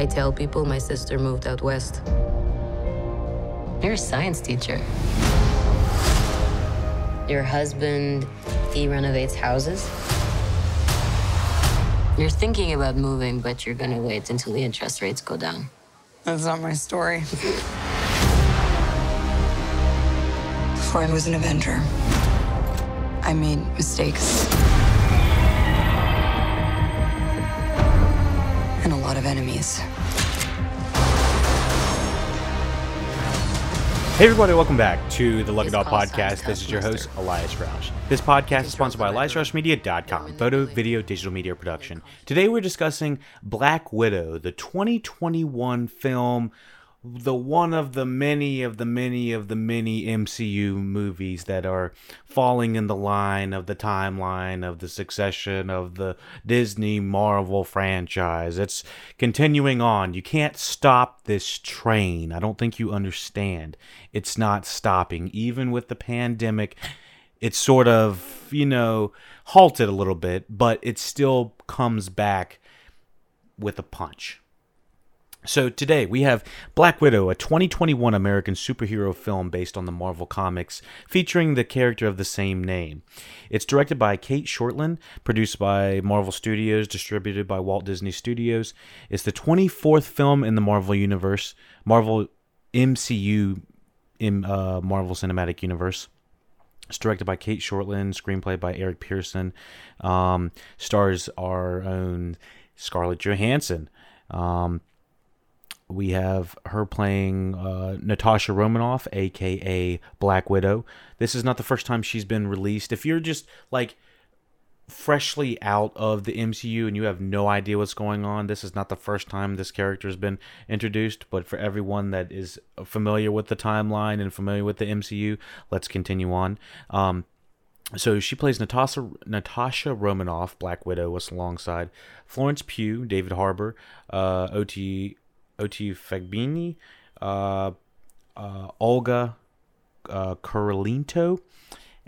I tell people my sister moved out west. You're a science teacher. Your husband, he renovates houses. You're thinking about moving, but you're gonna wait until the interest rates go down. That's not my story. Before I was an Avenger, I made mistakes. Of enemies. Hey everybody, welcome back to the Lucky Dog Podcast. This is your host, Elias Roush. This podcast is sponsored by EliasRoushMedia.com, photo, video, digital media production. Today we're discussing Black Widow, the 2021 film, the one of the many of the many of the many MCU movies that are falling in the line of the timeline of the succession of the Disney Marvel franchise. It's continuing on. You can't stop this train. I don't think you understand. It's not stopping. Even with the pandemic, it's sort of, you know, halted a little bit, but it still comes back with a punch. So today we have Black Widow, a 2021 American superhero film based on the Marvel Comics, featuring the character of the same name. It's directed by Kate Shortland, produced by Marvel Studios, distributed by Walt Disney Studios. It's the 24th film in the Marvel Universe, Marvel MCU, in uh, Marvel Cinematic Universe. It's directed by Kate Shortland, screenplay by Eric Pearson. Um, stars our own Scarlett Johansson. Um, we have her playing uh, Natasha Romanoff, aka Black Widow. This is not the first time she's been released. If you're just like freshly out of the MCU and you have no idea what's going on, this is not the first time this character has been introduced. But for everyone that is familiar with the timeline and familiar with the MCU, let's continue on. Um, so she plays Natasha Natasha Romanoff, Black Widow, was alongside Florence Pugh, David Harbour, uh, Oti Oti Fagbenle, uh, uh, Olga uh,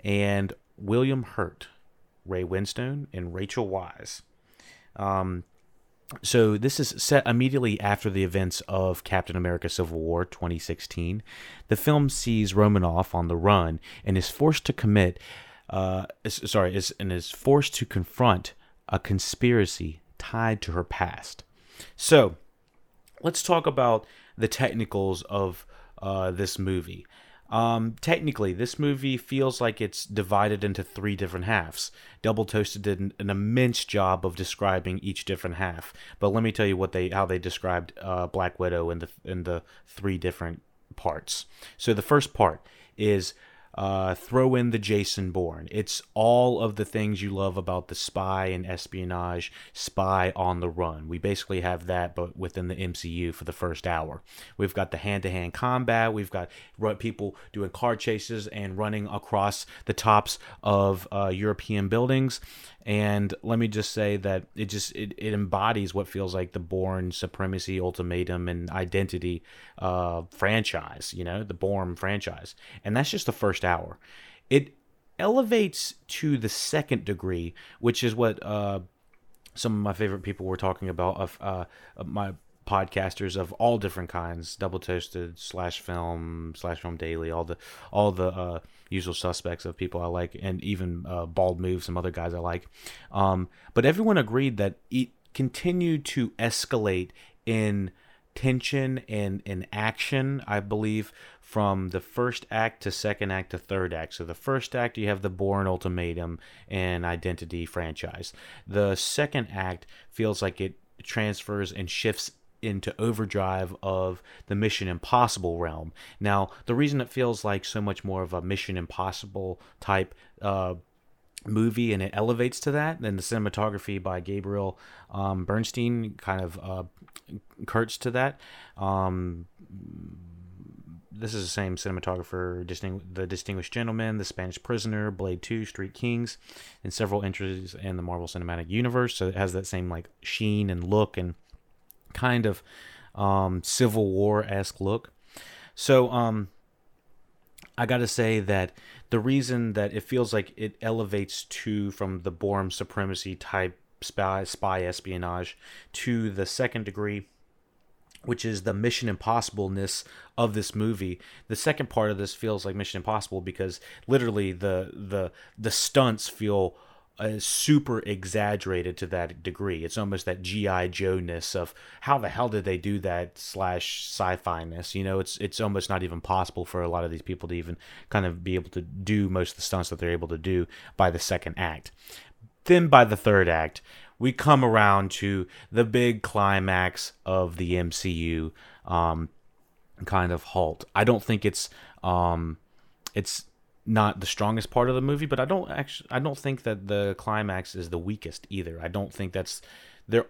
and William Hurt, Ray Winstone, and Rachel Weisz. Um, so this is set immediately after the events of Captain America: Civil War 2016. The film sees Romanoff on the run and is forced to commit, uh, sorry, is and is forced to confront a conspiracy tied to her past. So let's talk about the technicals of uh, this movie. Um, technically, this movie feels like it's divided into three different halves. Double Toasted did an, an immense job of describing each different half, but let me tell you what they how they described uh, Black Widow in the in the three different parts. So the first part is uh, throw in the Jason Bourne. It's all of the things you love about the spy and espionage, spy on the run. We basically have that, but within the MCU for the first hour. We've got the hand to hand combat. We've got people doing car chases and running across the tops of uh, European buildings. And let me just say that it just it, it embodies what feels like the Bourne supremacy, ultimatum, and identity uh, franchise. You know, the Bourne franchise, and that's just the first hour. It elevates to the second degree, which is what uh, some of my favorite people were talking about of uh, my podcasters of all different kinds double toasted slash film slash film daily all the all the uh, usual suspects of people i like and even uh, bald move some other guys i like um, but everyone agreed that it continued to escalate in tension and in action i believe from the first act to second act to third act so the first act you have the Bourne ultimatum and identity franchise the second act feels like it transfers and shifts into overdrive of the Mission Impossible realm. Now, the reason it feels like so much more of a Mission Impossible type uh, movie and it elevates to that, then the cinematography by Gabriel um, Beristain kind of uh, curts to that. Um, this is the same cinematographer, The Distinguished Gentleman, The Spanish Prisoner, Blade 2, Street Kings, and several entries in the Marvel Cinematic Universe. So it has that same like sheen and look and kind of um, Civil War esque look. So um, I got to say that the reason that it feels like it elevates to from the Bourne supremacy type spy spy espionage to the second degree which is the mission impossibleness of this movie. The second part of this feels like Mission Impossible because literally the the the stunts feel uh, super exaggerated to that degree. It's almost that GI Joe ness of how the hell did they do that slash sci-fi ness. You know, it's it's almost not even possible for a lot of these people to even kind of be able to do most of the stunts that they're able to do by the second act. Then by the third act, we come around to the big climax of the MCU um, kind of halt. I don't think it's um, it's not the strongest part of the movie, but I don't actually I don't think that the climax is the weakest either. I don't think that's there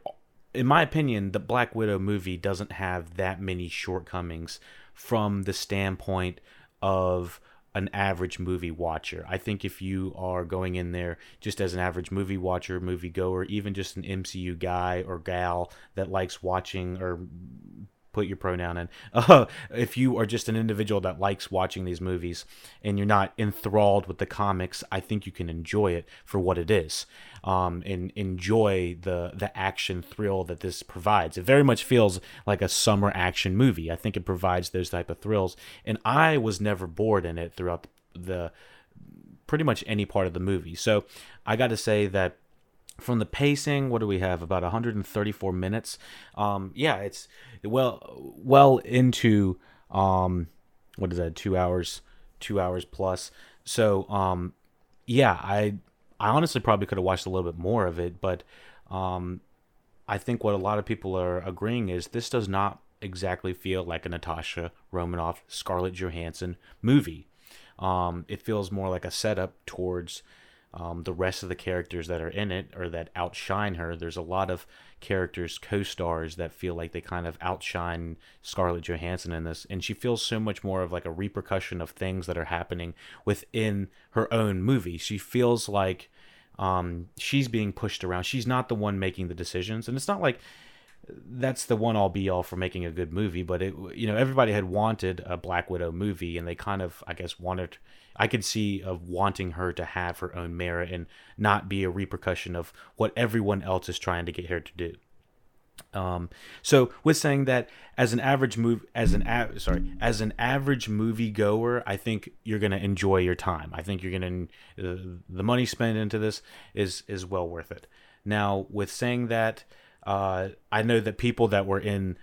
in my opinion, the Black Widow movie doesn't have that many shortcomings from the standpoint of an average movie watcher. I think if you are going in there just as an average movie watcher, movie goer, even just an MCU guy or gal that likes watching or put your pronoun in. Uh, if you are just an individual that likes watching these movies and you're not enthralled with the comics, I think you can enjoy it for what it is, um, and enjoy the the action thrill that this provides. It very much feels like a summer action movie. I think it provides those type of thrills, and I was never bored in it throughout the, the pretty much any part of the movie. So I got to say that from the pacing what do we have? About 134 minutes. Um yeah it's well well into um what is that? Two hours two hours plus. So um yeah i i honestly probably could have watched a little bit more of it but um i think what a lot of people are agreeing is this does not exactly feel like a natasha romanoff scarlett johansson movie. Um it feels more like a setup towards um, the rest of the characters that are in it or that outshine her. There's a lot of characters, co-stars that feel like they kind of outshine Scarlett Johansson in this, and she feels so much more of like a repercussion of things that are happening within her own movie. She feels like um, she's being pushed around. She's not the one making the decisions, and it's not like that's the one all be all for making a good movie. But it, you know, everybody had wanted a Black Widow movie, and they kind of, I guess, wanted I could see of wanting her to have her own merit and not be a repercussion of what everyone else is trying to get her to do. Um, so with saying that as an average move as an sorry as an average movie goer, I think you're gonna enjoy your time. I think you're gonna uh, the money spent into this is is well worth it. Now with saying that, uh, I know that people that were in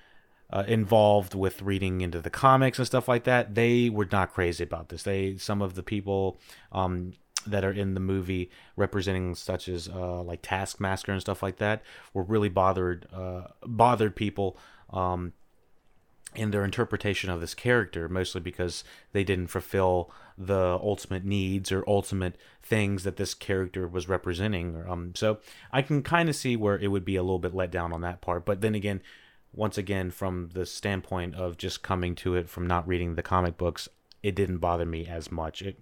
uh, involved with reading into the comics and stuff like that, they were not crazy about this. They some of the people um, that are in the movie representing such as uh, like Taskmaster and stuff like that were really bothered uh, bothered people um, in their interpretation of this character, mostly because they didn't fulfill the ultimate needs or ultimate things that this character was representing. Um, so I can kind of see where it would be a little bit let down on that part. But then again, once again, from the standpoint of just coming to it from not reading the comic books, it didn't bother me as much. It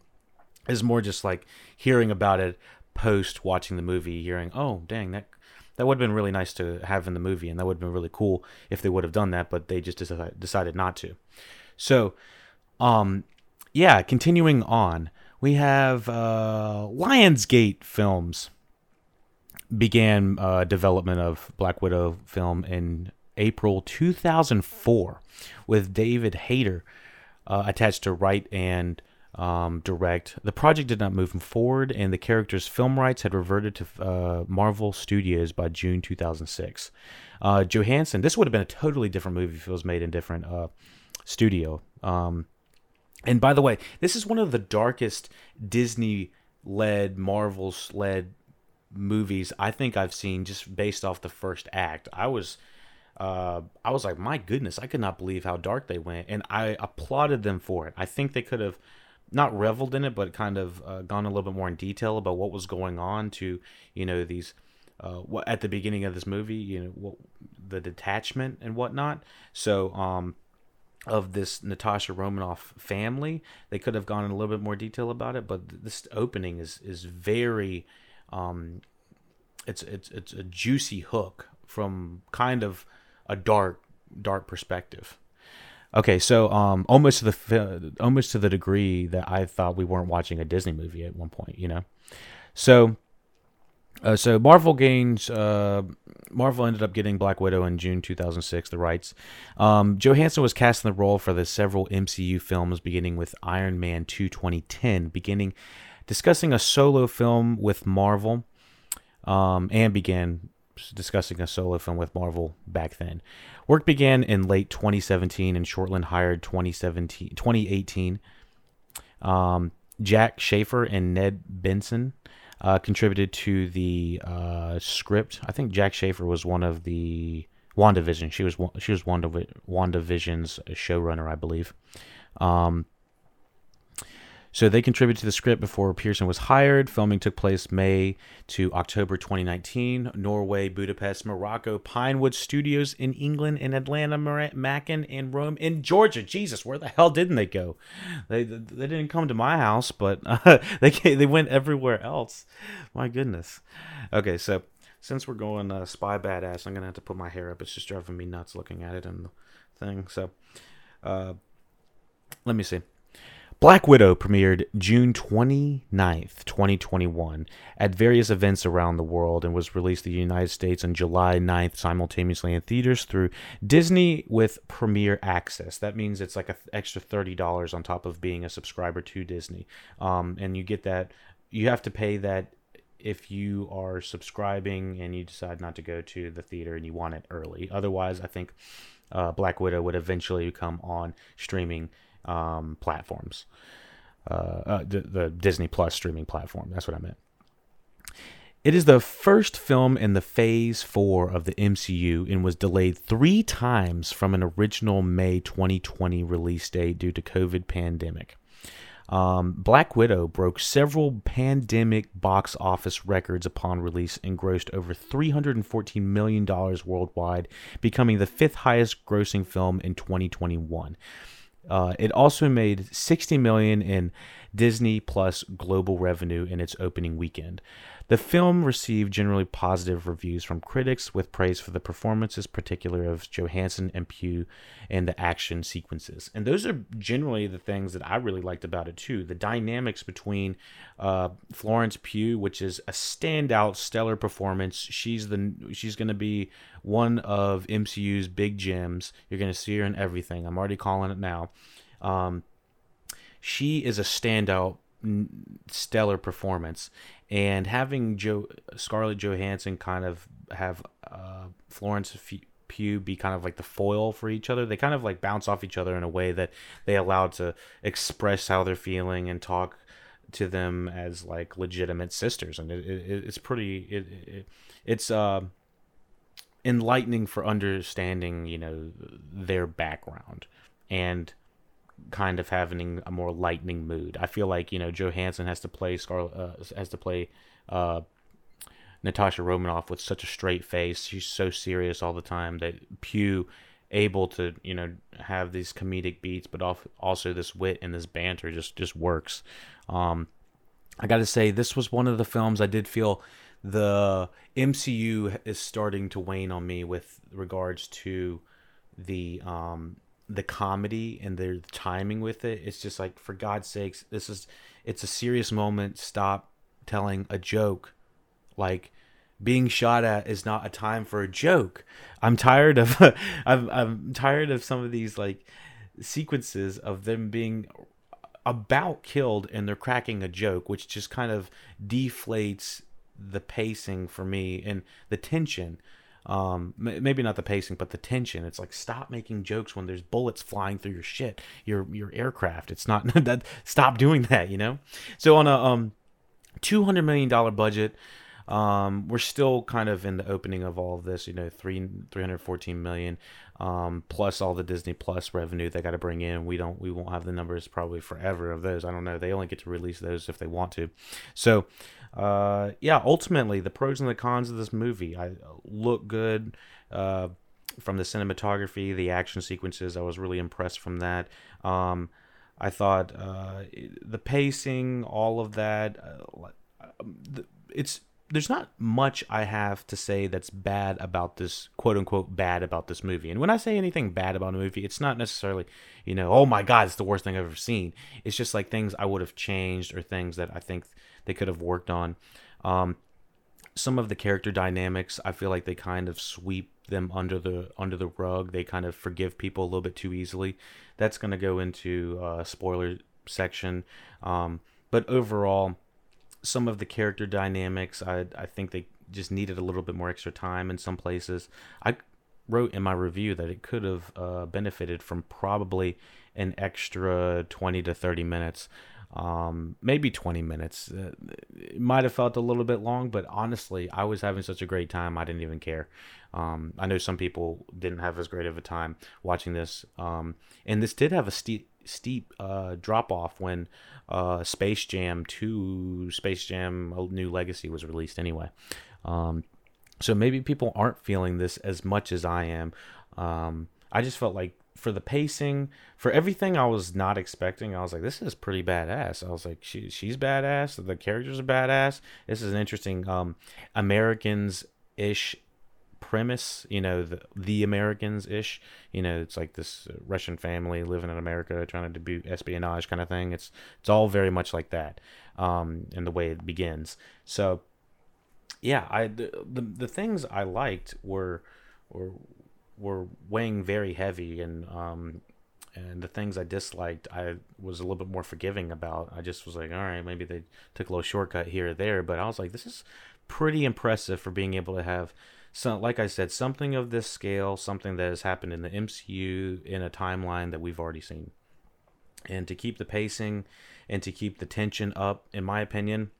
is more just like hearing about it post watching the movie, hearing, oh, dang, that that would have been really nice to have in the movie, and that would have been really cool if they would have done that, but they just decided not to. So, um, yeah, continuing on, we have uh, Lionsgate Films began uh, development of Black Widow film in April 2004 with David Hayter uh, attached to write and um, direct. The project did not move forward, and the character's film rights had reverted to uh, Marvel Studios by June 2006. Uh, Johansson, this would have been a totally different movie if it was made in different uh, studio. Um, and by the way, this is one of the darkest Disney led, Marvel led movies I think I've seen just based off the first act. I was uh, I was like, my goodness, I could not believe how dark they went, and I applauded them for it. I think they could have not reveled in it, but kind of uh, gone a little bit more in detail about what was going on to, you know, these uh, at the beginning of this movie, you know, what, the detachment and whatnot. So, um, of this Natasha Romanoff family, they could have gone in a little bit more detail about it, but this opening is is very, um, it's it's it's a juicy hook from kind of a dark dark perspective. Okay, so um, almost to the almost to the degree that I thought we weren't watching a Disney movie at one point, you know. So Uh, so Marvel gains. Uh, Marvel ended up getting Black Widow in June 2006, the rights. Um, Johansson was cast in the role for the several MCU films, beginning with Iron Man 2 2010, beginning discussing a solo film with Marvel, um, and began discussing a solo film with Marvel back then. Work began in late 2017, and Shortland hired 2017, 2018. Um, Jac Schaeffer and Ned Benson uh, contributed to the uh, script. I think Jac Schaeffer was one of the WandaVision. She was she was Wanda WandaVision's showrunner, I believe. Um, so they contributed to the script before Pearson was hired. Filming took place May to October 2019. Norway, Budapest, Morocco, Pinewood Studios in England, in Atlanta, Macon, and Rome, in Georgia. Jesus, where the hell didn't they go? They they didn't come to my house, but uh, they they went everywhere else. My goodness. Okay, so since we're going uh, spy badass, I'm gonna have to put my hair up. It's just driving me nuts looking at it and the thing. So, uh, let me see. Black Widow premiered June 29th, 2021, at various events around the world and was released in the United States on July 9th simultaneously in theaters through Disney with Premier Access. That means it's like an extra $30 on top of being a subscriber to Disney. Um, and you get that, you have to pay that if you are subscribing and you decide not to go to the theater and you want it early. Otherwise, I think uh, Black Widow would eventually come on streaming um, platforms. Uh, uh, the, the Disney Plus streaming platform. That's what I meant. It is the first film in the Phase 4 of the MCU and was delayed three times from an original May 2020 release date due to COVID pandemic. Um, Black Widow broke several pandemic box office records upon release and grossed over $314 million worldwide, becoming the fifth highest grossing film in 2021. Uh, it also made 60 million in Disney Plus global revenue in its opening weekend. The film received generally positive reviews from critics, with praise for the performances, particularly of Johansson and Pugh, and the action sequences. And those are generally the things that I really liked about it too. The dynamics between uh, Florence Pugh, which is a standout, stellar performance. She's the she's going to be one of MCU's big gems. You're going to see her in everything. I'm already calling it now. Um, she is a standout stellar performance and having Joe Scarlett Johansson kind of have uh, Florence Pugh be kind of like the foil for each other. They kind of like bounce off each other in a way that they allow to express how they're feeling and talk to them as like legitimate sisters, and it, it it's pretty it, it it's uh enlightening for understanding you know their background and kind of having a more lightning mood. I feel like you know Johansson has to play Scarlett uh, has to play uh, Natasha Romanoff with such a straight face. She's so serious all the time that Pugh able to you know have these comedic beats, but also this wit and this banter just just works. Um, I got to say this was one of the films I did feel the MCU is starting to wane on me with regards to the um, the comedy and the timing with it it's just like for god's sakes this is it's a serious moment. Stop telling a joke. Like being shot at is not a time for a joke. I'm tired of I'm, I'm tired of some of these like sequences of them being about killed and they're cracking a joke which just kind of deflates the pacing for me and the tension um, maybe not the pacing, but the tension. It's like stop making jokes when there's bullets flying through your shit, your your aircraft. It's not that. Stop doing that. You know. So on a um, two hundred million dollar budget. Um, we're still kind of in the opening of all of this, you know, three three hundred fourteen million, um, plus all the Disney Plus revenue they got to bring in. We don't, we won't have the numbers probably forever of those. I don't know. They only get to release those if they want to. So, uh, yeah, ultimately the pros and the cons of this movie. I look good. Uh, from the cinematography, the action sequences, I was really impressed from that. Um, I thought uh, the pacing, all of that, uh, it's there's not much I have to say that's bad about this quote unquote bad about this movie. And when I say anything bad about a movie, it's not necessarily, you know, oh my god, it's the worst thing I've ever seen. It's just like things I would have changed or things that I think they could have worked on. Um, some of the character dynamics, I feel like they kind of sweep them under the under the rug. They kind of forgive people a little bit too easily. That's going to go into uh, spoiler section. Um, but overall, some of the character dynamics, I I think they just needed a little bit more extra time in some places. I wrote in my review that it could have uh, benefited from probably an extra 20 to 30 minutes um, maybe 20 minutes. Uh, it might have felt a little bit long, but honestly, I was having such a great time. I didn't even care. Um, I know some people didn't have as great of a time watching this. Um, and this did have a steep, steep uh, drop off when uh, Space Jam 2, Space Jam A New Legacy was released anyway. Um, so maybe people aren't feeling this as much as I am. Um, I just felt like for the pacing, for everything I was not expecting, I was like, this is pretty badass. I was like, she, she's badass. The characters are badass. This is an interesting um, Americans ish premise. You know, the the Americans ish. You know, it's like this Russian family living in America trying to do espionage kind of thing. It's it's all very much like that, um, in the way it begins. So, yeah, I the the, the things I liked were were were weighing very heavy and um and the things I disliked, I was a little bit more forgiving about. I just was like, all right, maybe they took a little shortcut here or there, but I was like, this is pretty impressive for being able to have some, like I said, something of this scale, something that has happened in the MCU in a timeline that we've already seen, and to keep the pacing and to keep the tension up, in my opinion,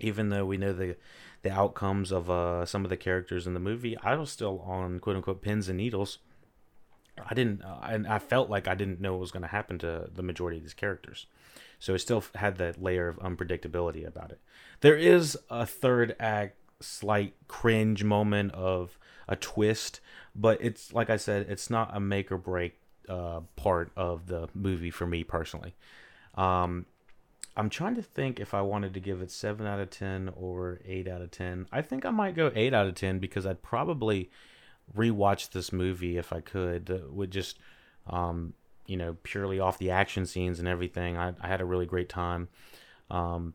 even though we know the the outcomes of uh, some of the characters in the movie, I was still on quote unquote pins and needles. I didn't, uh, and I felt like I didn't know what was going to happen to the majority of these characters. So it still had that layer of unpredictability about it. There is a third act slight cringe moment of a twist, but it's like I said, it's not a make or break uh, part of the movie for me personally. Um, I'm trying to think if I wanted to give it 7 out of 10 or 8 out of 10. I think I might go 8 out of 10 because I'd probably rewatch this movie if I could. Uh, would just, um, you know, purely off the action scenes and everything. I, I had a really great time. Um,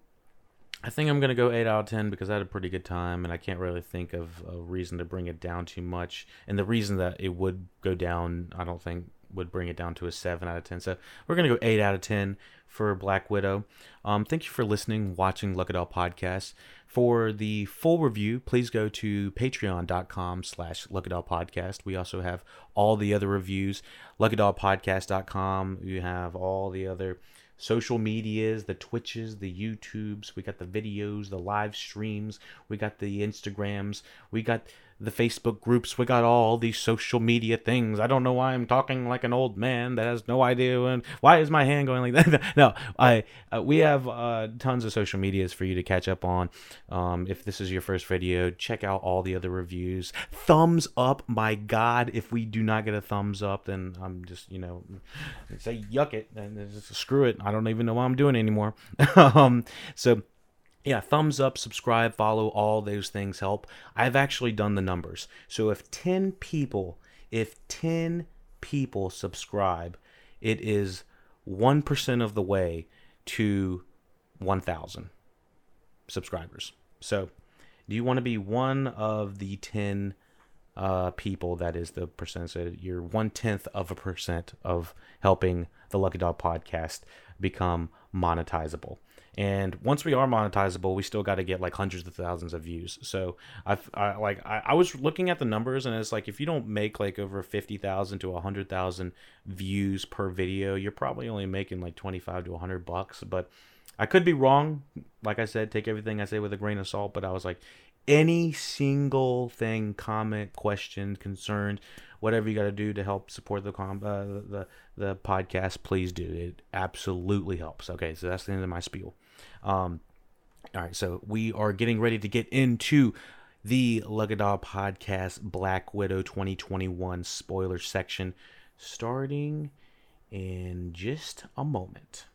I think I'm going to go 8 out of 10 because I had a pretty good time and I can't really think of a reason to bring it down too much. And the reason that it would go down, I don't think would bring it down to a 7 out of 10. So we're going to go 8 out of 10 for Black Widow. Um, thank you for listening, watching It All Podcast. For the full review, please go to patreon.com slash Podcast. We also have all the other reviews. LookItAllPodcast.com. You have all the other social medias, the Twitches, the YouTubes. We got the videos, the live streams. We got the Instagrams. We got the Facebook groups. We got all these social media things. I don't know why I'm talking like an old man that has no idea when. Why is my hand going like that? no, I uh, we have uh, tons of social medias for you to catch up on. Um, if this is your first video, check out all the other reviews. Thumbs up, my God! If we do not get a thumbs up, then I'm just you know say yuck it and just screw it. I don't even know what I'm doing anymore. um, so yeah, thumbs up, subscribe, follow, all those things help. I've actually done the numbers. So if 10 people, if 10 people subscribe, it is 1% of the way to 1,000 subscribers. So do you want to be one of the 10 uh, people that is the percent? So you're one tenth of a percent of helping the Lucky Dog podcast become monetizable. And once we are monetizable, we still got to get like hundreds of thousands of views. So I've I, like I, I was looking at the numbers, and it's like if you don't make like over fifty thousand to hundred thousand views per video, you're probably only making like twenty five to hundred bucks. But I could be wrong. Like I said, take everything I say with a grain of salt. But I was like, any single thing, comment, question, concern, whatever you got to do to help support the com- uh, the the podcast, please do. It absolutely helps. Okay, so that's the end of my spiel. Um, all right, so we are getting ready to get into the Lugadog Podcast Black Widow 2021 spoiler section, starting in just a moment.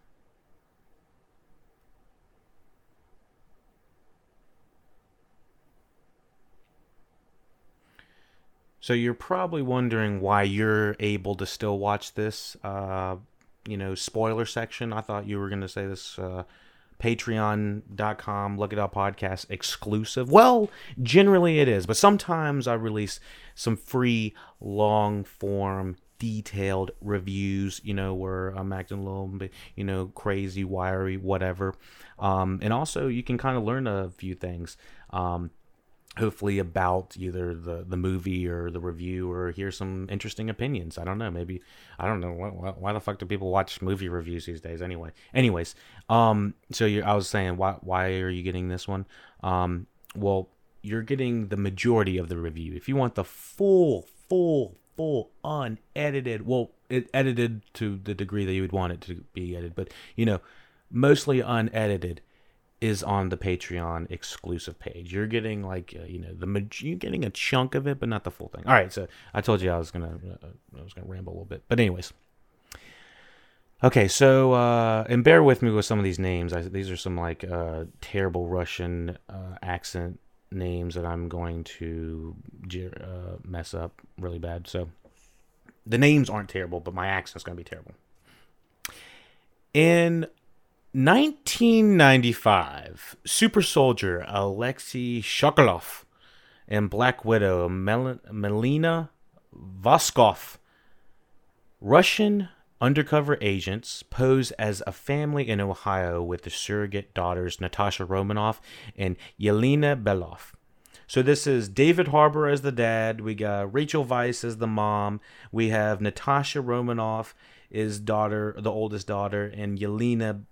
So you're probably wondering why you're able to still watch this, uh, you know, spoiler section. I thought you were going to say this uh, patreon.com look it up podcast exclusive. Well generally it is but sometimes i release some free long form detailed reviews you know where i'm acting a little bit you know crazy wiry whatever. Um, and also you can kind of learn a few things. Um, hopefully about either the the movie or the review or hear some interesting opinions. I don't know. Maybe i don't know. Why, why the fuck do people watch movie reviews these days anyway? Anyways um so you i was saying why why are you getting this one? Um well you're getting the majority of the review. If you want the full full full unedited well it edited to the degree that you would want it to be edited but you know mostly unedited is on the Patreon exclusive page. You're getting like uh, you know the you're getting a chunk of it, but not the full thing. All right, so I told you I was gonna uh, I was gonna ramble a little bit, but anyways. Okay, so uh, and bear with me with some of these names. I, these are some like uh, terrible Russian uh, accent names that I'm going to uh, mess up really bad. So the names aren't terrible, but my accent's to be terrible. In 1995, Super Soldier Alexei Shokolov and Black Widow Mel- Melina Voskov, Russian undercover agents, pose as a family in Ohio with the surrogate daughters Natasha Romanoff and Yelena Belov. So this is David Harbour as the dad. We got Rachel Weisz as the mom. We have Natasha Romanoff is daughter, the oldest daughter, and Yelena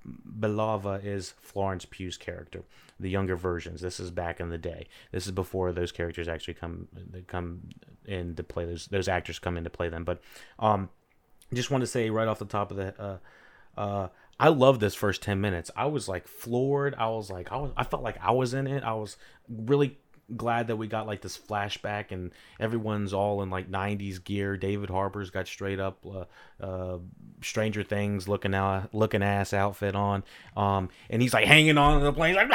Belova is Florence Pugh's character, the younger versions. This is back in the day. This is before those characters actually come they come in to play those those actors come in to play them. But um, just want to say right off the top of the uh, uh, I love this first 10 minutes. I was like floored. I was like I was I felt like I was in it. I was really glad that we got like this flashback and everyone's all in like 90s gear. David Harbour's got straight up uh, uh, stranger things looking out looking ass outfit on. Um, and he's like hanging on the plane. Like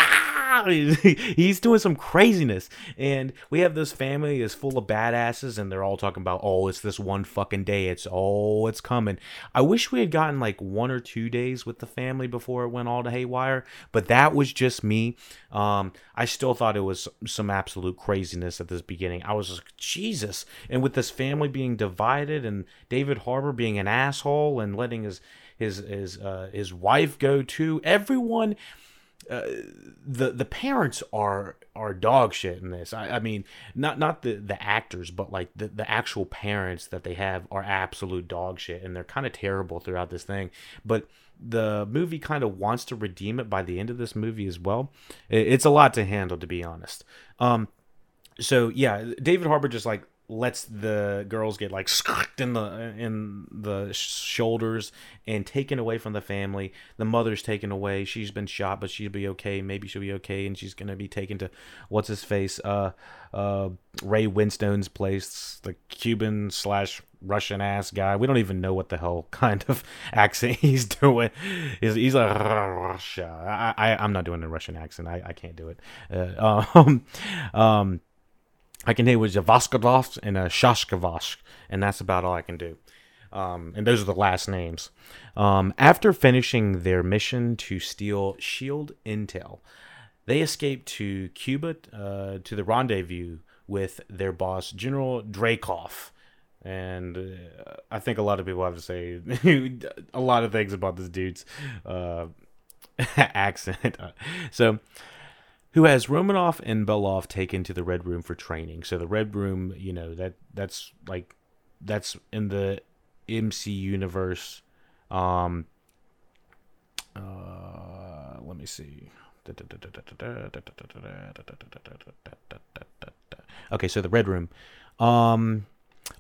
he's doing some craziness and we have this family is full of badasses and they're all talking about oh it's this one fucking day it's oh it's coming i wish we had gotten like one or two days with the family before it went all to haywire but that was just me um, i still thought it was some absolute craziness at this beginning. I was like, Jesus. And with this family being divided and David Harbour being an asshole and letting his his his uh, his wife go too, everyone the the parents are are dog shit in this. I, I mean, not not the the actors, but like the the actual parents that they have are absolute dog shit, and they're kind of terrible throughout this thing. But the movie kind of wants to redeem it by the end of this movie as well. It's a lot to handle, to be honest. Um, so yeah, David Harbour just like lets the girls get like in the in the shoulders and taken away from the family. The mother's taken away. She's been shot, but she'll be okay. Maybe she'll be okay, and she's gonna be taken to what's his face, uh, uh, Ray Winstone's place, the Cuban slash Russian ass guy. We don't even know what the hell kind of accent he's doing. He's, he's like Russia. I, I I'm not doing a Russian accent. I, I can't do it. Uh, um, um I can do was a Voskadov and a Shashkavosh, and that's about all I can do. Um, and those are the last names. Um, after finishing their mission to steal Shield intel, they escape to Cuba uh, to the rendezvous with their boss, General Dreykov. And uh, I think a lot of people have to say a lot of things about this dude's uh, accent. so who has Romanoff and Belov taken to the Red Room for training. So the Red Room, you know, that that's like that's in the MC universe. Um uh let me see. Okay, so the Red Room. Um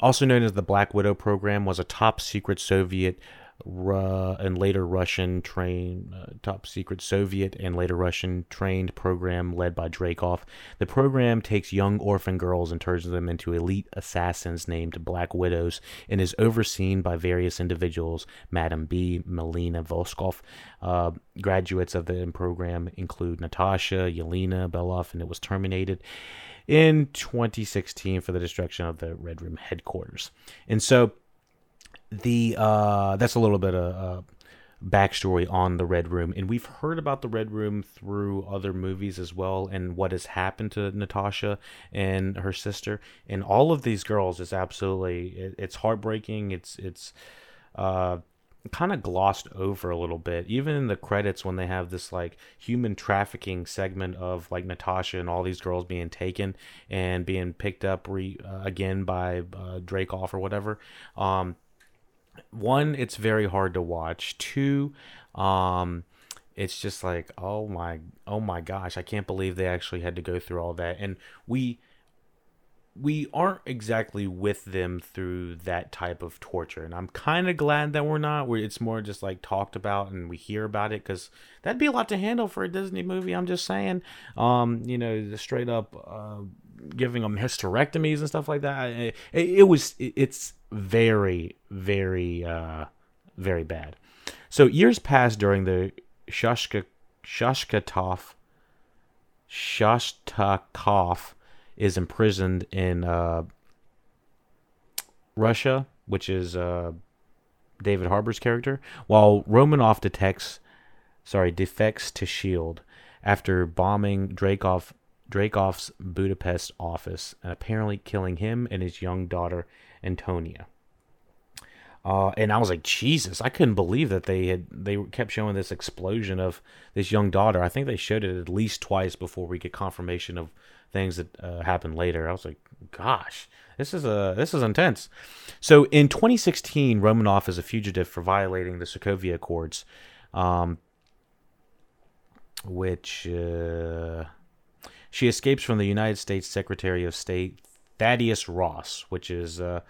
also known as the Black Widow program was a top secret Soviet and later Russian trained, uh, top secret Soviet and later Russian trained program led by Dreykov. The program takes young orphan girls and turns them into elite assassins named Black Widows and is overseen by various individuals. Madam B, Melina Voskov. Uh, graduates of the program include Natasha, Yelena Belov, and it was terminated in 2016 for the destruction of the Red Room headquarters. And so the uh, that's a little bit of backstory on the Red Room, and we've heard about the Red Room through other movies as well, and what has happened to Natasha and her sister, and all of these girls is absolutely it, it's heartbreaking. It's it's uh, kind of glossed over a little bit, even in the credits when they have this like human trafficking segment of like Natasha and all these girls being taken and being picked up re, uh, again by uh, Dreykov or whatever. Um, one, it's very hard to watch. Two, um, it's just like, oh my, oh my gosh, I can't believe they actually had to go through all that. And we, we aren't exactly with them through that type of torture and i'm kind of glad that we're not where it's more just like talked about and we hear about it because that'd be a lot to handle for a disney movie i'm just saying um you know the straight up uh, giving them hysterectomies and stuff like that it, it, it was it, it's very very uh very bad. So years passed during the shashka shashkatov shashtakov is imprisoned in uh, Russia, which is uh, David Harbour's character, while Romanoff detects, sorry, defects to Shield after bombing Dreykov Dreykov's Budapest office and apparently killing him and his young daughter Antonia. Uh, and I was like, Jesus, I couldn't believe that they had they kept showing this explosion of this young daughter. I think they showed it at least twice before we get confirmation of things that uh, happened later. I was like, gosh, this is a this is intense. So in 2016, Romanoff is a fugitive for violating the Sokovia Accords, um, which uh, she escapes from the United States Secretary of State Thaddeus Ross, which is. Uh,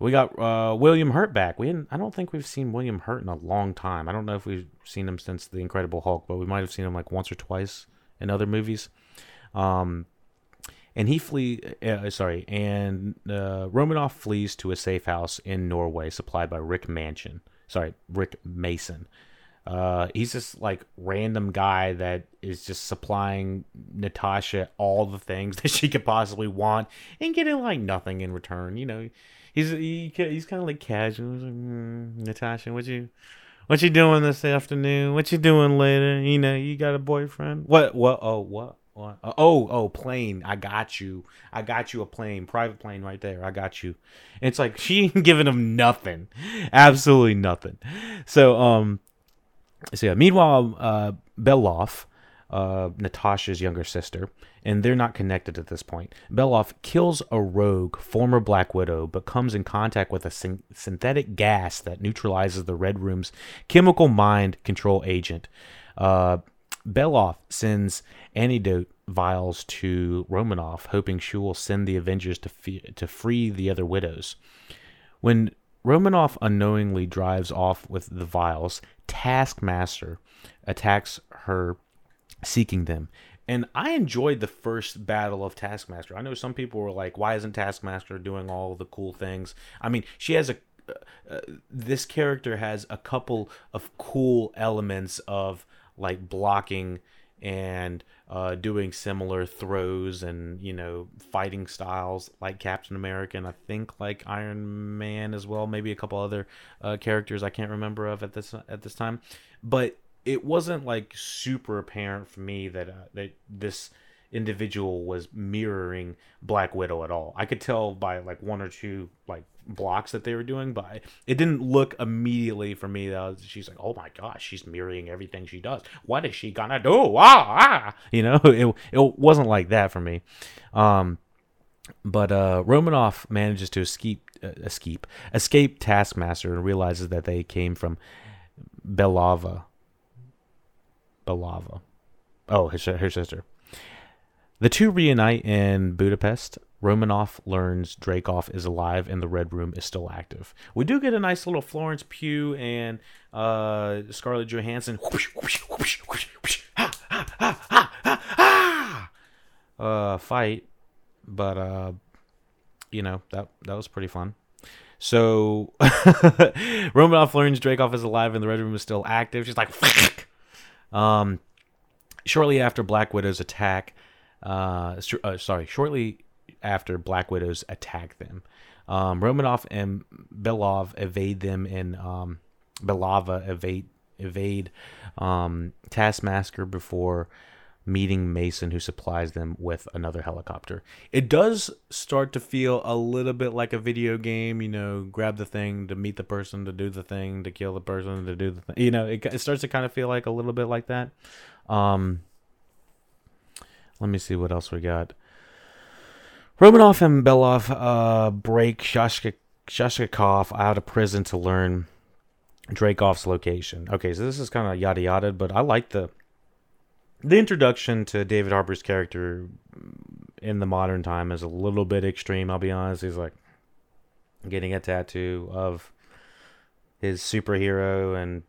we got uh, William Hurt back. We didn't, I don't think we've seen William Hurt in a long time. I don't know if we've seen him since The Incredible Hulk, but we might have seen him like once or twice in other movies. Um, and he flee. Uh, sorry, and uh, Romanoff flees to a safe house in Norway, supplied by Rick Mansion. Sorry, Rick Mason. Uh, he's this like random guy that is just supplying Natasha all the things that she could possibly want and getting like nothing in return. You know, he's he, he's kind of like casual. Like, mm, Natasha, what you what you doing this afternoon? What you doing later? You know, you got a boyfriend? What? What? Oh, what? What? Uh, oh, oh, plane. I got you. I got you a plane, private plane right there. I got you. And it's like she ain't giving him nothing, absolutely nothing. So, um, so yeah. Meanwhile, uh, Belov, uh, Natasha's younger sister, and they're not connected at this point. Belov kills a rogue former Black Widow, but comes in contact with a syn- synthetic gas that neutralizes the Red Room's chemical mind control agent. Uh, Belov sends antidote vials to Romanoff, hoping she will send the Avengers to, to free the other widows. When Romanoff unknowingly drives off with the vials, Taskmaster attacks her, seeking them. And I enjoyed the first battle of Taskmaster. I know some people were like, why isn't Taskmaster doing all the cool things? I mean, she has a. Uh, this character has a couple of cool elements of like blocking and uh, doing similar throws and you know fighting styles like Captain America and I think like Iron Man as well. Maybe a couple other uh, characters I can't remember of at this at this time, but it wasn't like super apparent for me that uh, that this individual was mirroring Black Widow at all. I could tell by like one or two like blocks that they were doing, but it didn't look immediately for me that she's like, oh my gosh, she's mirroring everything she does. What is she gonna do? Ah, ah. you know, it it wasn't like that for me. Um, but uh, Romanoff manages to escape, uh, escape, escape Taskmaster and realizes that they came from Belava. Belava. Oh, his, her sister. The two reunite in Budapest. Romanoff learns Dreykov is alive and the Red Room is still active. We do get a nice little Florence Pugh and uh, Scarlett Johansson uh, fight, but uh, you know that that was pretty fun. So Romanoff learns Dreykov is alive and the Red Room is still active. She's like, um, shortly after Black Widow's attack, uh, uh, sorry, shortly after Black Widows attack them. Um, Romanoff and Belov evade them, and um, Belava evade evade um, Taskmaster before meeting Mason, who supplies them with another helicopter. It does start to feel a little bit like a video game, you know, grab the thing to meet the person, to do the thing, to kill the person, to do the thing. You know, it, it starts to kind of feel like a little bit like that. Um, let me see what else we got. Romanoff and Belov uh, break Shashka, Shashkakov out of prison to learn Dreykov's location. Okay, so this is kind of yada yada, but I like the the introduction to David Harbour's character in the modern time is a little bit extreme. I'll be honest. He's like getting a tattoo of his superhero, and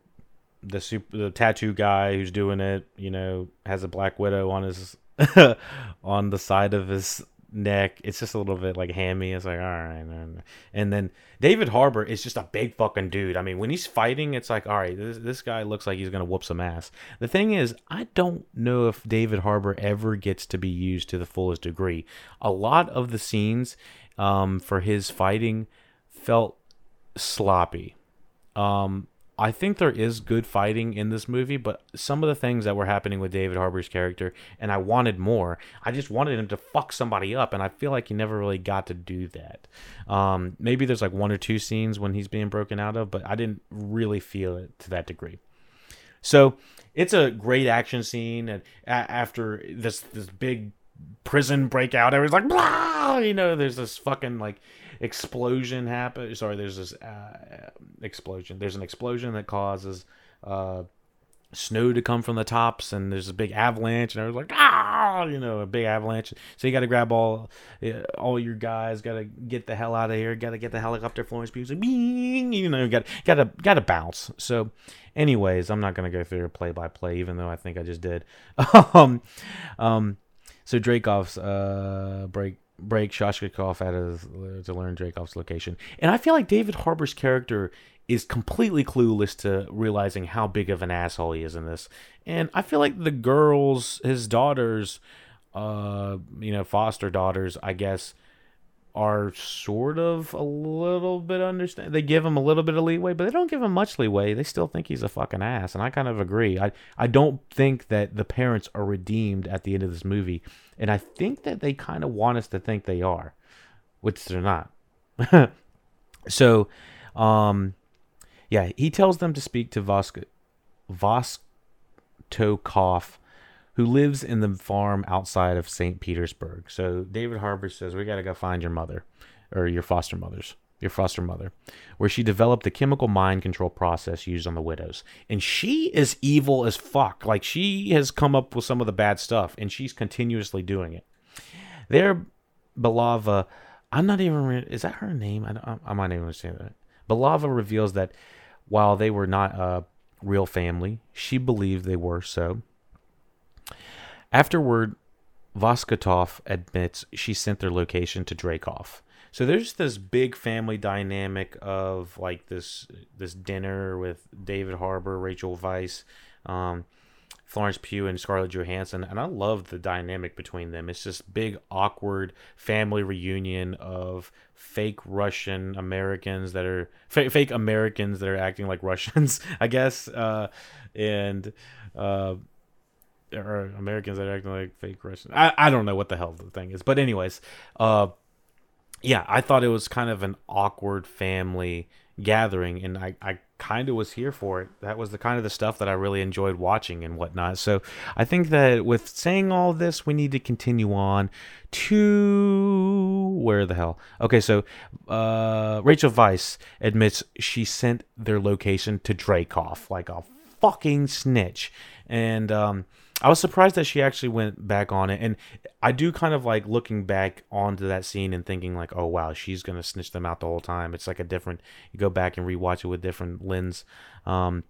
the super the tattoo guy who's doing it, you know, has a black widow on his on the side of his neck. It's just a little bit like hammy. It's like all right, and then David Harbour is just a big fucking dude. I mean, when he's fighting, it's like all right, this this guy looks like he's gonna whoop some ass. The thing is, I don't know if David Harbour ever gets to be used to the fullest degree. A lot of the scenes um, for his fighting felt sloppy. Um, I think there is good fighting in this movie, but some of the things that were happening with David Harbour's character, and I wanted more. I just wanted him to fuck somebody up, and I feel like he never really got to do that. Um, maybe there's like one or two scenes when he's being broken out of, but I didn't really feel it to that degree. So it's a great action scene, and after this this big prison breakout, everyone's like, blah! you know, there's this fucking like explosion happen. Sorry, there's this uh, explosion. There's an explosion that causes uh, snow to come from the tops, and there's a big avalanche, and everyone's like, ah, you know, a big avalanche. So you got to grab all uh, all your guys, got to get the hell out of here, got to get the helicopter Florence Pugh, like, bing, you know, got got to got to bounce. So, anyways, I'm not gonna go through a play by play, even though I think I just did. um, um, so Dreykov's uh break break Shashkakov out of to learn Dreykov's location. And I feel like David Harbour's character is completely clueless to realizing how big of an asshole he is in this. And I feel like the girls, his daughters, uh, you know, foster daughters, I guess, are sort of a little bit understand. They give him a little bit of leeway, but they don't give him much leeway. They still think he's a fucking ass, and I kind of agree. I I don't think that the parents are redeemed at the end of this movie, and I think that they kind of want us to think they are, which they're not. so, um, yeah, he tells them to speak to Vosk Vostokov who lives in the farm outside of St. Petersburg. So David Harbour says, We got to go find your mother or your foster mother's. Your foster mother, where she developed the chemical mind control process used on the widows. And she is evil as fuck. Like, she has come up with some of the bad stuff, and she's continuously doing it. There, Belava, I'm not even, is that her name? I, I might not even say that. Belava reveals that while they were not a real family, she believed they were so. Afterward, Voskotov admits she sent their location to Dreykov. So there's this big family dynamic of like this this dinner with David Harbour, Rachel Weisz, um, Florence Pugh, and Scarlett Johansson, and I love the dynamic between them. It's just big awkward family reunion of fake Russian Americans that are fa- fake Americans that are acting like Russians, I guess, uh, and. Uh, or Americans that are acting like fake Russians. I, I don't know what the hell the thing is. But anyways, uh yeah, I thought it was kind of an awkward family gathering and I, I kind of was here for it. That was the kind of the stuff that I really enjoyed watching and whatnot. So I think that with saying all this, we need to continue on to where the hell? Okay, so uh, Rachel Weisz admits she sent their location to Dreykov like a fucking snitch, and um, I was surprised that she actually went back on it, and I do kind of like looking back onto that scene and thinking like, oh wow, she's gonna snitch them out the whole time. It's like a different. You go back and rewatch it with different lens. Um,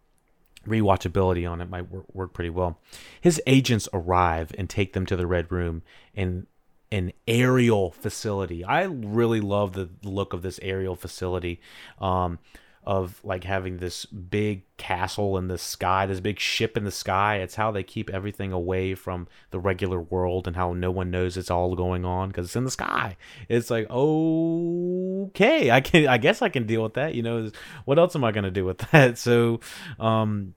rewatchability on it might work, work pretty well. His agents arrive and take them to the red room and an aerial facility. I really love the look of this aerial facility. Um, of like having this big castle in the sky, this big ship in the sky. It's how they keep everything away from the regular world and how no one knows it's all going on because it's in the sky. It's like, okay, I can, I guess I can deal with that. You know, what else am I going to do with that? So, um,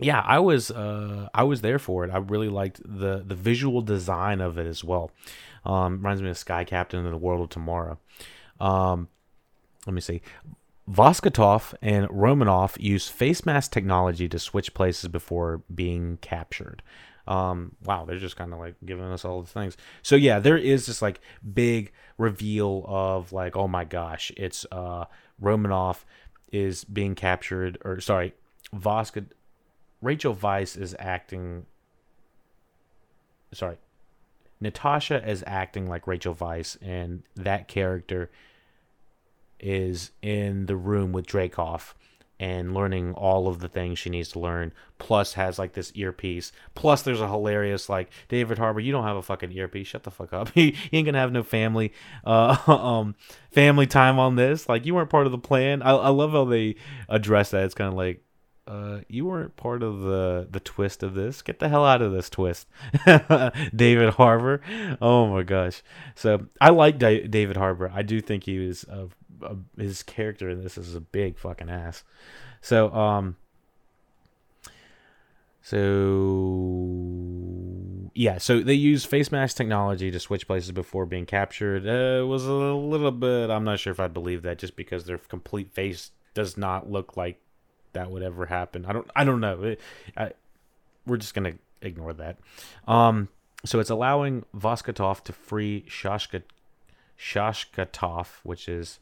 yeah, I was uh, I was there for it. I really liked the the visual design of it as well. Um, reminds me of Sky Captain and the World of Tomorrow. Um, let me see. Voskatov and Romanoff use face mask technology to switch places before being captured. Um, wow, they're just kind of like giving us all the things. So yeah, there is this like big reveal of like, oh my gosh, it's uh Romanoff is being captured, or sorry, Voska, Rachel Weisz is acting. Sorry, Natasha is acting like Rachel Weisz, and that character is in the room with Dreykov and learning all of the things she needs to learn. Plus, has like this earpiece. Plus, there's a hilarious like David Harbour. You don't have a fucking earpiece. Shut the fuck up. he, ain't gonna have no family, uh, um, family time on this. Like you weren't part of the plan. I, I love how they address that. It's kind of like. Uh, you weren't part of the the twist of this. Get the hell out of this twist, David Harbour. Oh my gosh! So I like da- David Harbour. I do think he was a a, his character in this is a big fucking ass. So um so yeah, so they use face mask technology to switch places before being captured. Uh, it was a little bit. I'm not sure if I'd believe that, just because their complete face does not look like that would ever happen. I don't. I don't know. It, I, we're just gonna ignore that. Um, so it's allowing Voskatov to free Shashka, Shashkatov, which is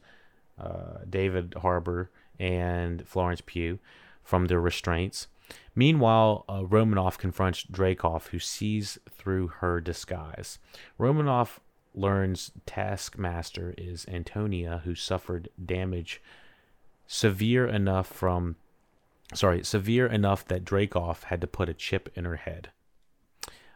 uh, David Harbour and Florence Pugh from their restraints. Meanwhile, uh, Romanoff confronts Dreykov, who sees through her disguise. Romanoff learns Taskmaster is Antonia, who suffered damage severe enough from, sorry, severe enough that Dreykov had to put a chip in her head.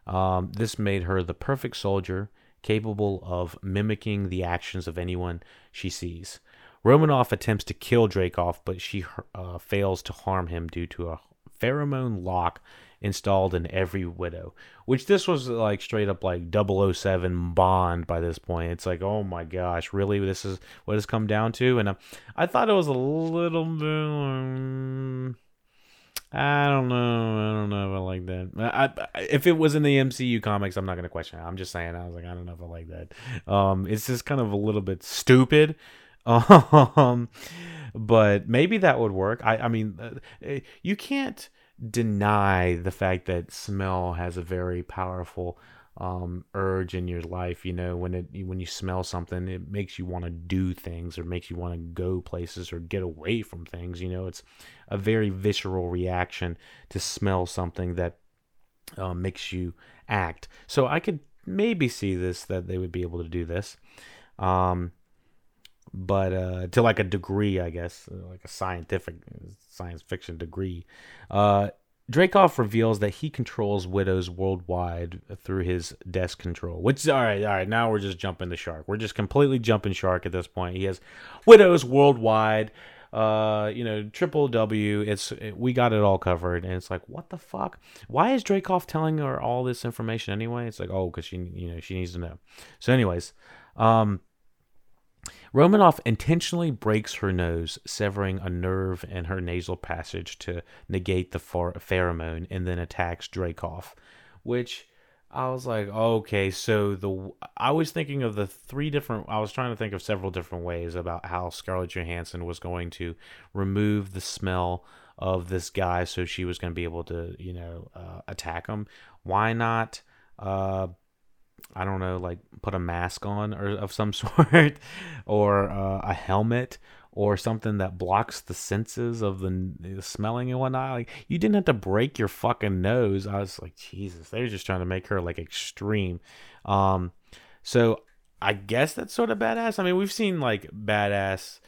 Um, this made her the perfect soldier, capable of mimicking the actions of anyone she sees. Romanoff attempts to kill Dreykov, but she uh, fails to harm him due to a pheromone lock installed in every widow. Which this was like straight up like 007 Bond by this point. It's like, oh my gosh, really? This is what it's come down to? And uh, I thought it was a little bit. Um, I don't know. I don't know if I like that. I, I, if it was in the MCU comics, I'm not gonna question it. I'm just saying. I was like, I don't know if I like that. Um, it's just kind of a little bit stupid. Um, but maybe that would work. I, I mean, uh, eh, you can't deny the fact that smell has a very powerful um, urge in your life. You know, when it when you smell something, it makes you want to do things or makes you want to go places or get away from things. You know, it's a very visceral reaction to smell something that uh, makes you act. So I could maybe see this that they would be able to do this. Um, but uh, to like a degree, I guess, uh, like a scientific science fiction degree. Uh, Dreykov reveals that he controls widows worldwide through his desk control. Which all right, all right. Now we're just jumping the shark. We're just completely jumping shark at this point. He has widows worldwide. Uh, you know, triple W. It's it, we got it all covered, and it's like, what the fuck? Why is Dreykov telling her all this information anyway? It's like, oh, because she, you know, she needs to know. So, anyways, um, Romanoff intentionally breaks her nose, severing a nerve in her nasal passage to negate the pheromone, and then attacks Dreykov, which I was like, okay, so the I was thinking of the three different. I was trying to think of several different ways about how Scarlett Johansson was going to remove the smell of this guy, so she was going to be able to, you know, uh, attack him. Why not? Uh, I don't know, like put a mask on or of some sort, or uh, a helmet, or something that blocks the senses of the, the, smelling and whatnot. Like you didn't have to break your fucking nose. I was like, Jesus, they're just trying to make her like extreme. Um, so I guess that's sort of badass. I mean, we've seen like badass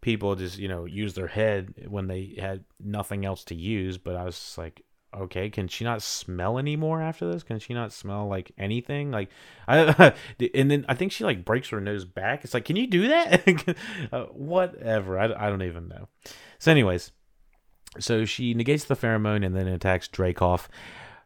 people just you know use their head when they had nothing else to use, but I was like, okay can she not smell anymore after this? Can she not smell like anything? Like i and then i think she like breaks her nose back. It's like can you do that? Uh, whatever. I, I don't even know. So anyways so she negates the pheromone and then attacks Dreykov.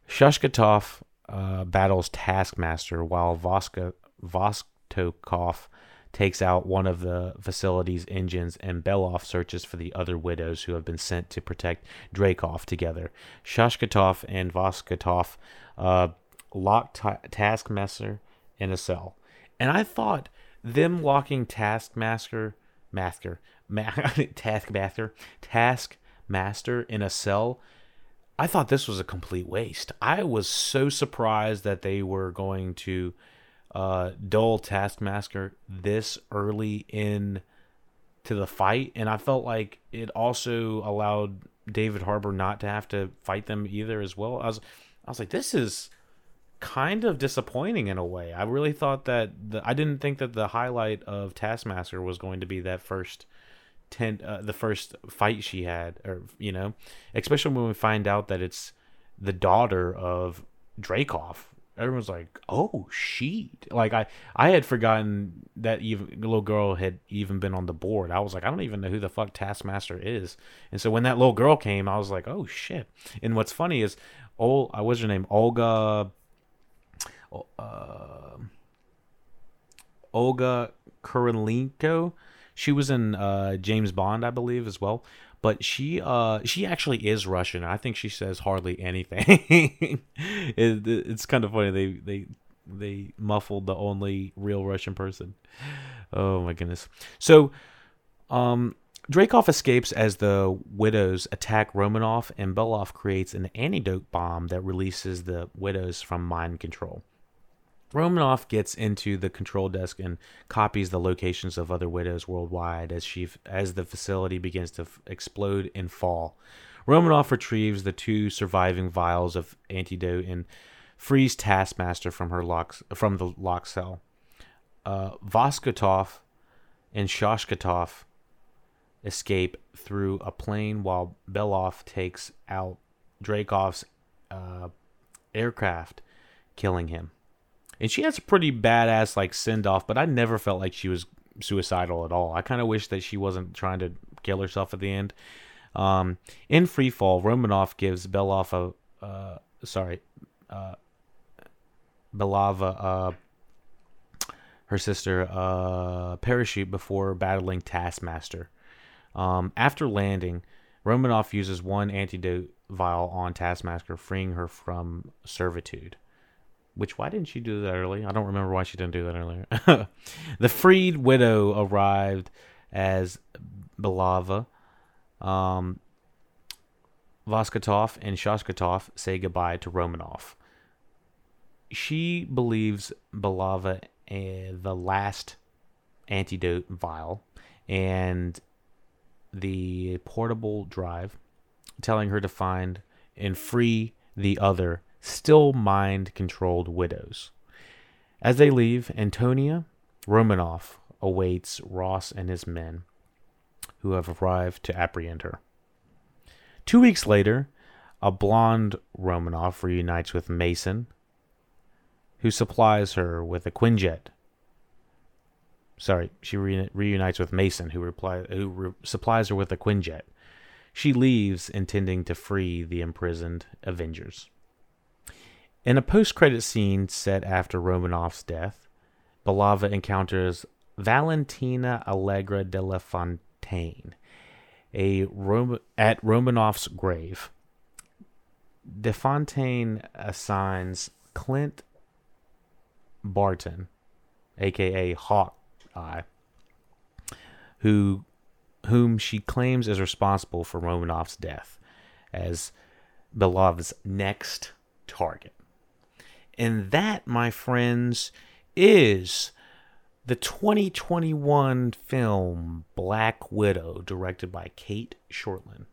Shashkatov uh, battles Taskmaster while Voska, Vostokov takes out one of the facility's engines, and Beloff searches for the other widows who have been sent to protect Dreykov together. Shashkatov and Voskatov uh, lock t- Taskmaster in a cell. And I thought them locking Taskmaster, Master, Ma- Taskmaster, Taskmaster in a cell I thought this was a complete waste. I was so surprised that they were going to uh, dull Taskmaster this early in to the fight, and I felt like it also allowed David Harbour not to have to fight them either as well. I was, I was like, this is kind of disappointing in a way. I really thought that the, I didn't think that the highlight of Taskmaster was going to be that first ten uh, the first fight she had or you know especially when we find out that it's the daughter of Dreykov everyone's like oh she like I I had forgotten that even little girl had even been on the board. I was like I don't even know who the fuck Taskmaster is. And so when that little girl came I was like oh shit. And what's funny is oh I was her name? Olga uh, Olga Kurylenko. she was in uh, James Bond, I believe, as well. But she uh, she actually is Russian. I think she says hardly anything. it, it's kind of funny. They they they muffled the only real Russian person. Oh my goodness. So, um, escapes as the widows attack Romanoff, and Beloff creates an antidote bomb that releases the widows from mind control. Romanoff gets into the control desk and copies the locations of other widows worldwide as she as the facility begins to f- explode and fall. Romanoff retrieves the two surviving vials of antidote and frees Taskmaster from her lock from the lock cell. Uh, Voskatov and Shoshkatov escape through a plane while Beloff takes out Dreykov's uh, aircraft, killing him and she has a pretty badass like send off, but I never felt like she was suicidal at all. I kind of wish that she wasn't trying to kill herself at the end. Um, in free fall, Romanoff gives Beloff a uh, sorry, uh, Belava uh, her sister a parachute before battling Taskmaster. Um, after landing, Romanoff uses one antidote vial on Taskmaster, freeing her from servitude. Which why didn't she do that early? I don't remember why she didn't do that earlier. the freed widow arrived as Belava. Um, Voskatov and Shoshkatov say goodbye to Romanoff. She believes Belava uh, the last antidote vial and the portable drive, telling her to find and free the other still mind controlled widows. As they leave, Antonia Romanoff awaits Ross and his men, who have arrived to apprehend her. Two weeks later, a blonde Romanoff reunites with Mason, who supplies her with a Quinjet. Sorry, she re- reunites with Mason, who, reply- who re- supplies her with a Quinjet. She leaves, intending to free the imprisoned Avengers. In a post credit scene set after Romanoff's death, Belava encounters Valentina Allegra de la Fontaine a at Romanoff's grave. De Fontaine assigns Clint Barton, aka Hawkeye, who whom she claims is responsible for Romanoff's death, as Belava's next target. And that, my friends, is the 2021 film Black Widow, directed by Cate Shortland.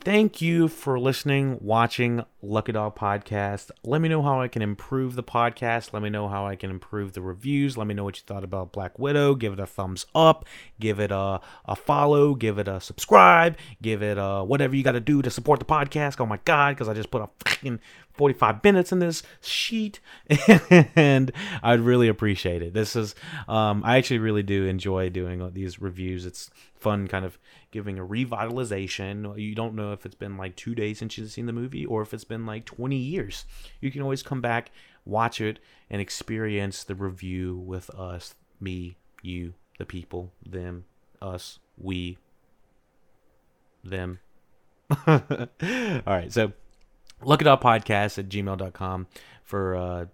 Thank you for listening, watching Lucky Dog Podcast. Let me know how I can improve the podcast. Let me know how I can improve the reviews. Let me know what you thought about Black Widow. Give it a thumbs up. Give it a, a follow. Give it a subscribe. Give it a whatever you got to do to support the podcast. Oh my God, because I just put a fucking 45 minutes in this sheet and I'd really appreciate it. This is, um, I actually really do enjoy doing these reviews. It's fun kind of giving a revitalization. You don't know if it's been like two days since you've seen the movie or if it's been like 20 years. You can always come back, watch it and experience the review with us, me, you, the people, them, us, we, them. All right, so look it up podcast at gmail.com for uh,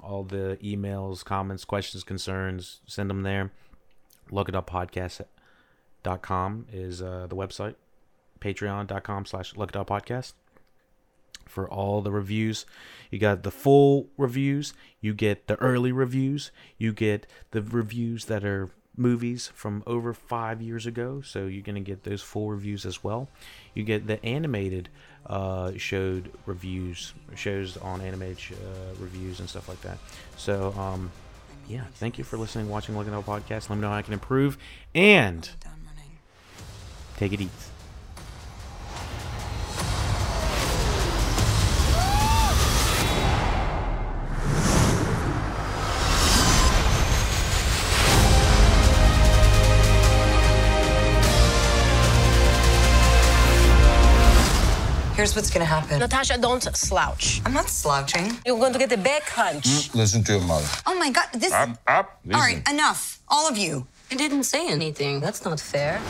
all the emails, comments, questions, concerns. Send them there. Look at it up podcast.com is uh, the website. Patreon.com slash it up podcast for all the reviews. You got the full reviews, you get the early reviews, you get the reviews that are movies from over five years ago, so you're gonna get those full reviews as well. You get the animated uh, showed reviews, shows on animated uh, reviews and stuff like that. So, um, yeah, thank you for listening, watching, looking at podcast. Let me know how I can improve, and. Take it easy. Here's what's gonna happen. Natasha, don't slouch. I'm not slouching. You're going to get a back hunch. Mm, listen to your mother. Oh my god, this. Up, up. All right, enough. All of you. I didn't say anything. That's not fair.